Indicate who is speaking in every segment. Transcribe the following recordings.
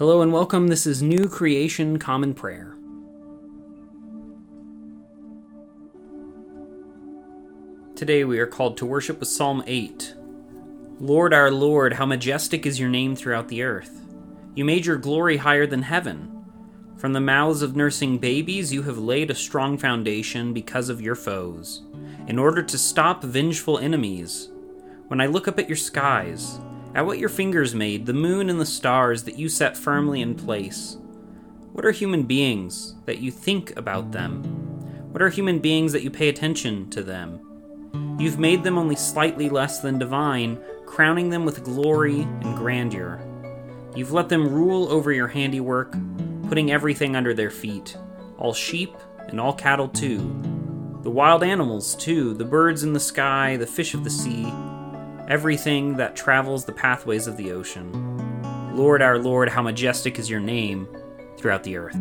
Speaker 1: Hello and welcome. This is New Creation Common Prayer. Today we are called to worship with Psalm 8. Lord our Lord, how majestic is your name throughout the earth. You made your glory higher than heaven. From the mouths of nursing babies, you have laid a strong foundation because of your foes, in order to stop vengeful enemies. When I look up at your skies, at what your fingers made, the moon and the stars that you set firmly in place. What are human beings that you think about them? What are human beings that you pay attention to them? You've made them only slightly less than divine, crowning them with glory and grandeur. You've let them rule over your handiwork, putting everything under their feet all sheep and all cattle, too. The wild animals, too, the birds in the sky, the fish of the sea everything that travels the pathways of the ocean. Lord our Lord, how majestic is your name throughout the earth.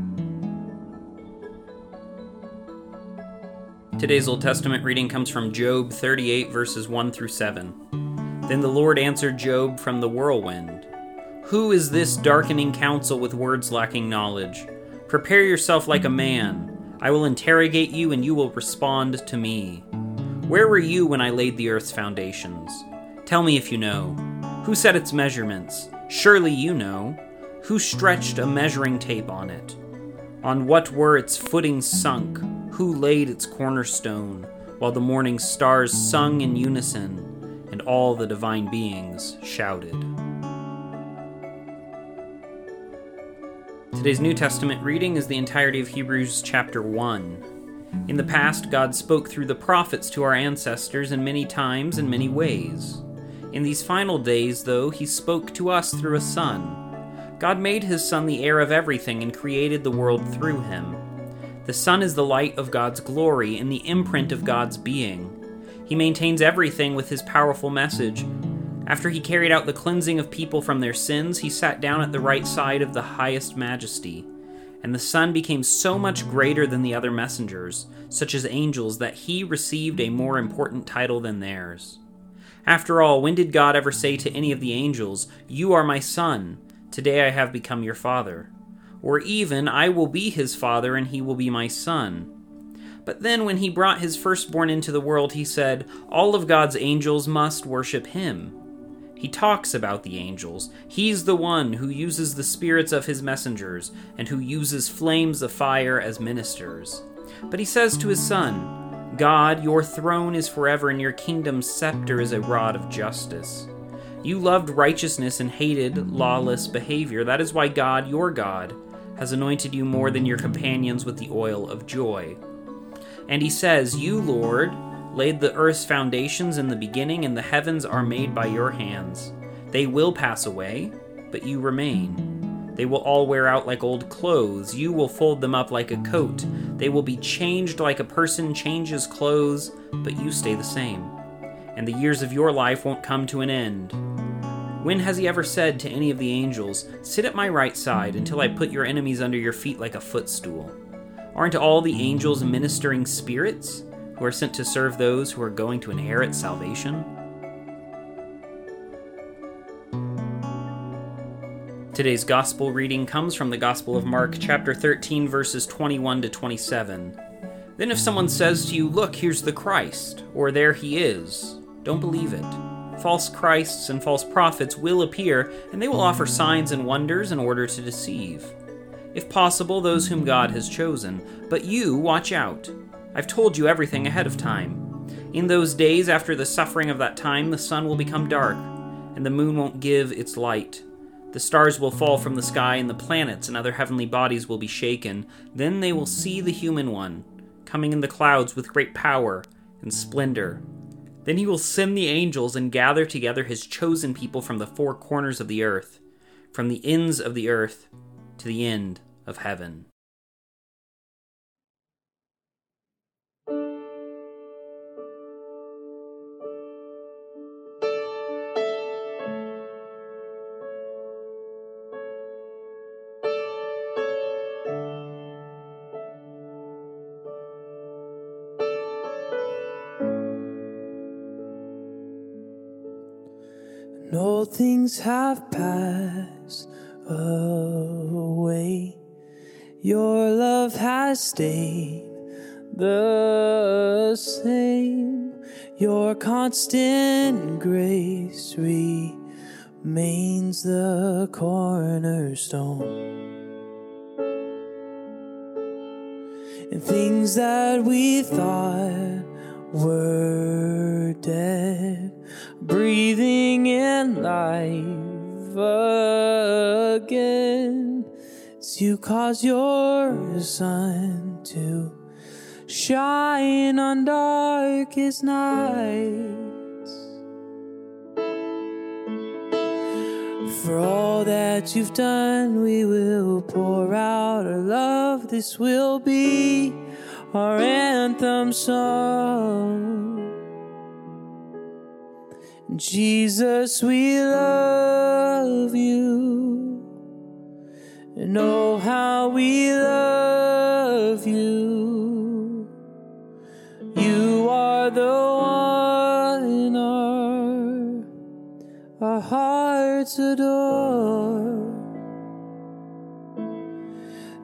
Speaker 1: Today's Old Testament reading comes from Job 38, verses 1 through 7. Then the Lord answered Job from the whirlwind Who is this darkening counsel with words lacking knowledge? Prepare yourself like a man. I will interrogate you, and you will respond to me. Where were you when I laid the earth's foundations? Tell me if you know. Who set its measurements? Surely you know. Who stretched a measuring tape on it? On what were its footings sunk? Who laid its cornerstone, while the morning stars sung in unison, and all the divine beings shouted? Today's New Testament reading is the entirety of Hebrews chapter 1. In the past, God spoke through the prophets to our ancestors in many times and many ways. In these final days, though, he spoke to us through a Son. God made his Son the heir of everything and created the world through him. The Son is the light of God's glory and the imprint of God's being. He maintains everything with his powerful message. After he carried out the cleansing of people from their sins, he sat down at the right side of the highest majesty. And the Son became so much greater than the other messengers, such as angels, that he received a more important title than theirs. After all, when did God ever say to any of the angels, You are my son, today I have become your father? Or even, I will be his father, and he will be my son? But then, when he brought his firstborn into the world, he said, All of God's angels must worship him. He talks about the angels. He's the one who uses the spirits of his messengers, and who uses flames of fire as ministers. But he says to his son, God, your throne is forever, and your kingdom's scepter is a rod of justice. You loved righteousness and hated lawless behavior. That is why God, your God, has anointed you more than your companions with the oil of joy. And he says, You, Lord, laid the earth's foundations in the beginning, and the heavens are made by your hands. They will pass away, but you remain. They will all wear out like old clothes. You will fold them up like a coat. They will be changed like a person changes clothes, but you stay the same. And the years of your life won't come to an end. When has he ever said to any of the angels, Sit at my right side until I put your enemies under your feet like a footstool? Aren't all the angels ministering spirits who are sent to serve those who are going to inherit salvation? Today's gospel reading comes from the Gospel of Mark, chapter 13, verses 21 to 27. Then, if someone says to you, Look, here's the Christ, or there he is, don't believe it. False Christs and false prophets will appear, and they will offer signs and wonders in order to deceive. If possible, those whom God has chosen. But you, watch out. I've told you everything ahead of time. In those days after the suffering of that time, the sun will become dark, and the moon won't give its light the stars will fall from the sky, and the planets and other heavenly bodies will be shaken. Then they will see the human one, coming in the clouds with great power and splendor. Then he will send the angels and gather together his chosen people from the four corners of the earth, from the ends of the earth to the end of heaven.
Speaker 2: Things have passed away. Your love has stayed the same. Your constant grace remains the cornerstone. And things that we thought were dead, breathing in life again. As you cause your sun to shine on darkest nights. For all that you've done, we will pour out our love. This will be our anthem song. Jesus, we love you. And oh, how we love you. You are the one our, our hearts adore.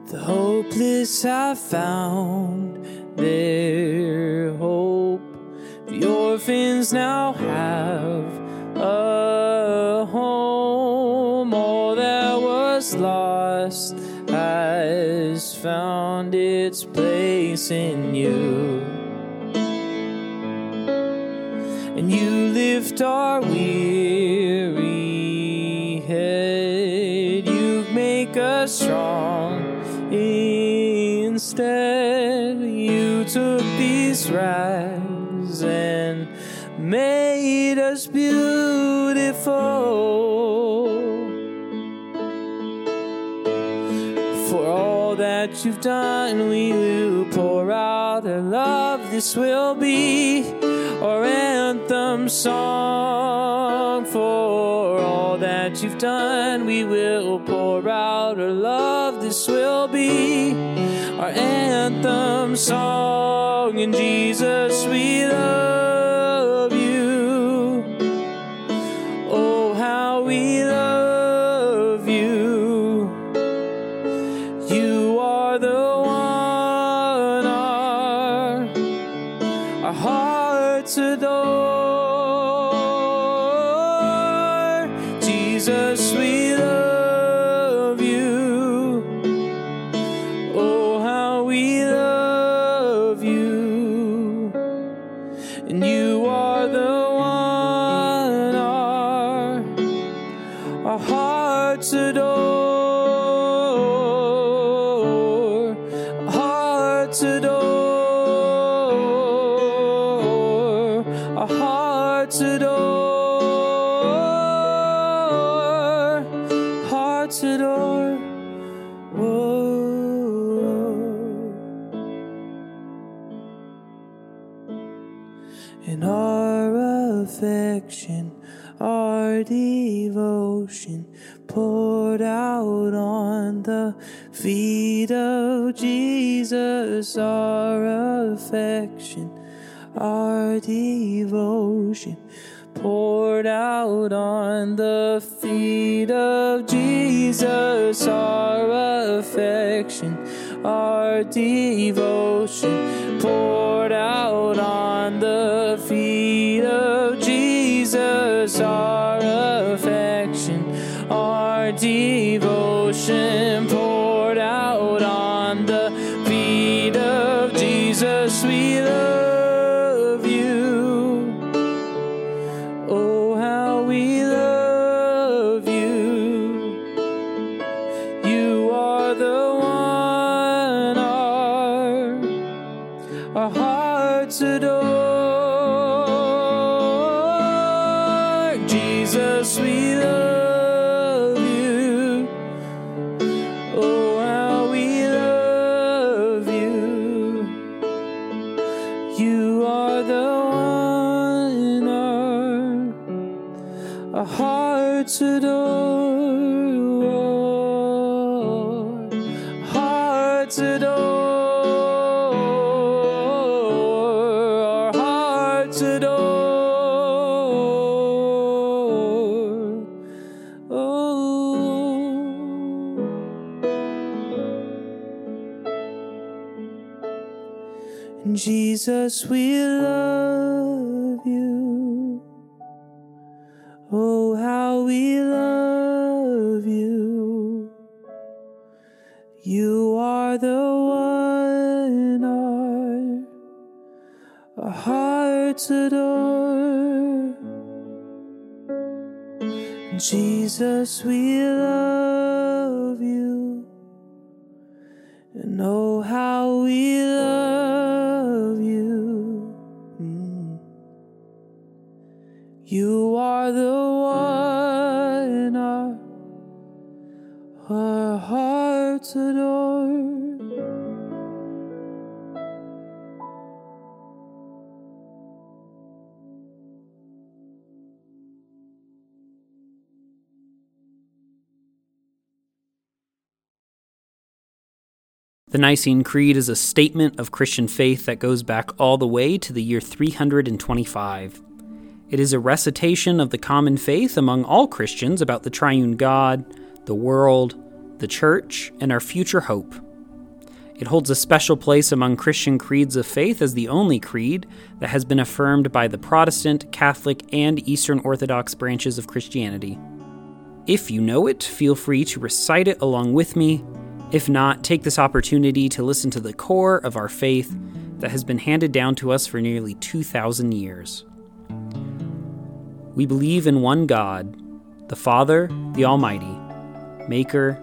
Speaker 2: The hopeless have found their hope. The now have a home. All that was lost has found its place in you. And you lift our weary head. You make us strong instead. You took these rags For all that you've done, we will pour out our love. This will be our anthem song. For all that you've done, we will pour out our love. This will be our anthem song. In Jesus, we love Jesus, our affection, our devotion poured out on the feet of Jesus, our affection, our devotion poured out on the feet of Jesus, our Jesus. hearts adore, hearts adore, our hearts adore. Oh. Jesus, we love. Oh, how we love you. You are the one our, hearts adore. Jesus, we love The
Speaker 1: Nicene Creed is a statement of Christian faith that goes back all the way to the year 325. It is a recitation of the common faith among all Christians about the triune God, the world, the church, and our future hope. It holds a special place among Christian creeds of faith as the only creed that has been affirmed by the Protestant, Catholic, and Eastern Orthodox branches of Christianity. If you know it, feel free to recite it along with me. If not, take this opportunity to listen to the core of our faith that has been handed down to us for nearly 2,000 years. We believe in one God, the Father, the Almighty, maker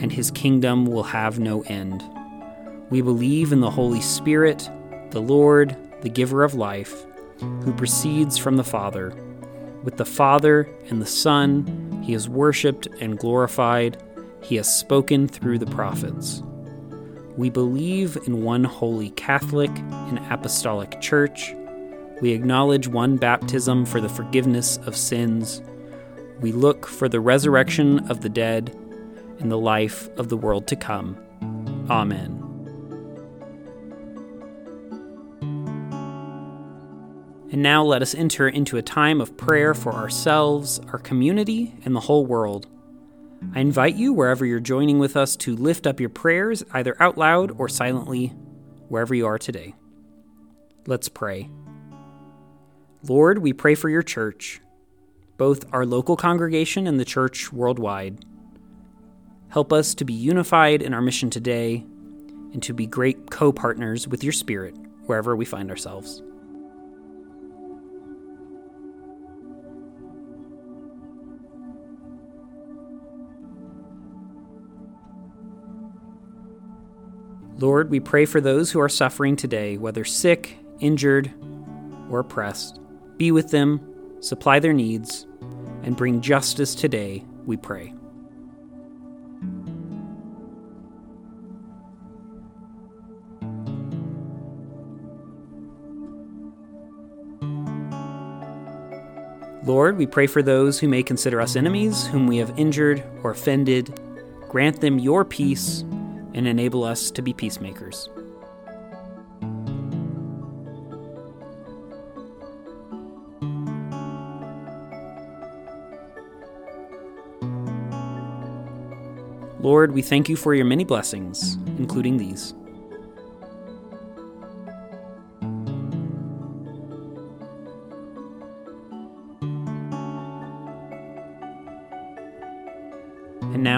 Speaker 1: and his kingdom will have no end. We believe in the Holy Spirit, the Lord, the giver of life, who proceeds from the Father. With the Father and the Son, he is worshiped and glorified. He has spoken through the prophets. We believe in one holy Catholic and Apostolic Church. We acknowledge one baptism for the forgiveness of sins. We look for the resurrection of the dead and the life of the world to come. Amen. And now let us enter into a time of prayer for ourselves, our community, and the whole world. I invite you, wherever you're joining with us, to lift up your prayers, either out loud or silently, wherever you are today. Let's pray. Lord, we pray for your church, both our local congregation and the church worldwide. Help us to be unified in our mission today and to be great co partners with your Spirit wherever we find ourselves. Lord, we pray for those who are suffering today, whether sick, injured, or oppressed. Be with them, supply their needs, and bring justice today, we pray. Lord, we pray for those who may consider us enemies, whom we have injured or offended. Grant them your peace and enable us to be peacemakers. Lord, we thank you for your many blessings, including these.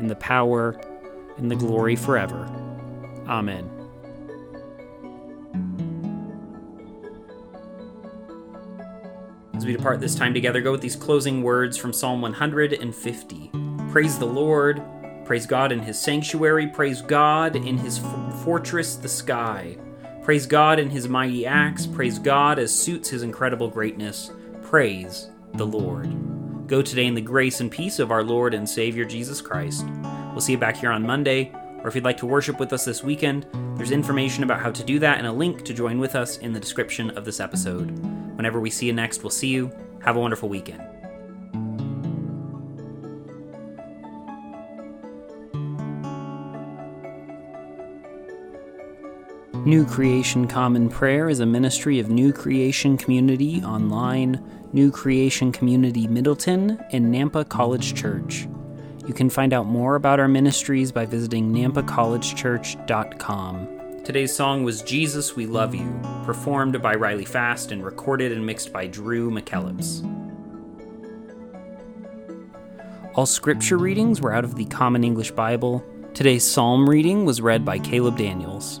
Speaker 1: and the power, and the glory forever. Amen. As we depart this time together, go with these closing words from Psalm 150. Praise the Lord, praise God in his sanctuary, praise God in his fortress, the sky. Praise God in his mighty acts, praise God as suits his incredible greatness. Praise the Lord. Go today in the grace and peace of our Lord and Savior Jesus Christ. We'll see you back here on Monday, or if you'd like to worship with us this weekend, there's information about how to do that and a link to join with us in the description of this episode. Whenever we see you next, we'll see you. Have a wonderful weekend. New Creation Common Prayer is a ministry of New Creation Community Online, New Creation Community Middleton, and Nampa College Church. You can find out more about our ministries by visiting nampacollegechurch.com. Today's song was Jesus We Love You, performed by Riley Fast and recorded and mixed by Drew McKellips. All scripture readings were out of the Common English Bible. Today's psalm reading was read by Caleb Daniels.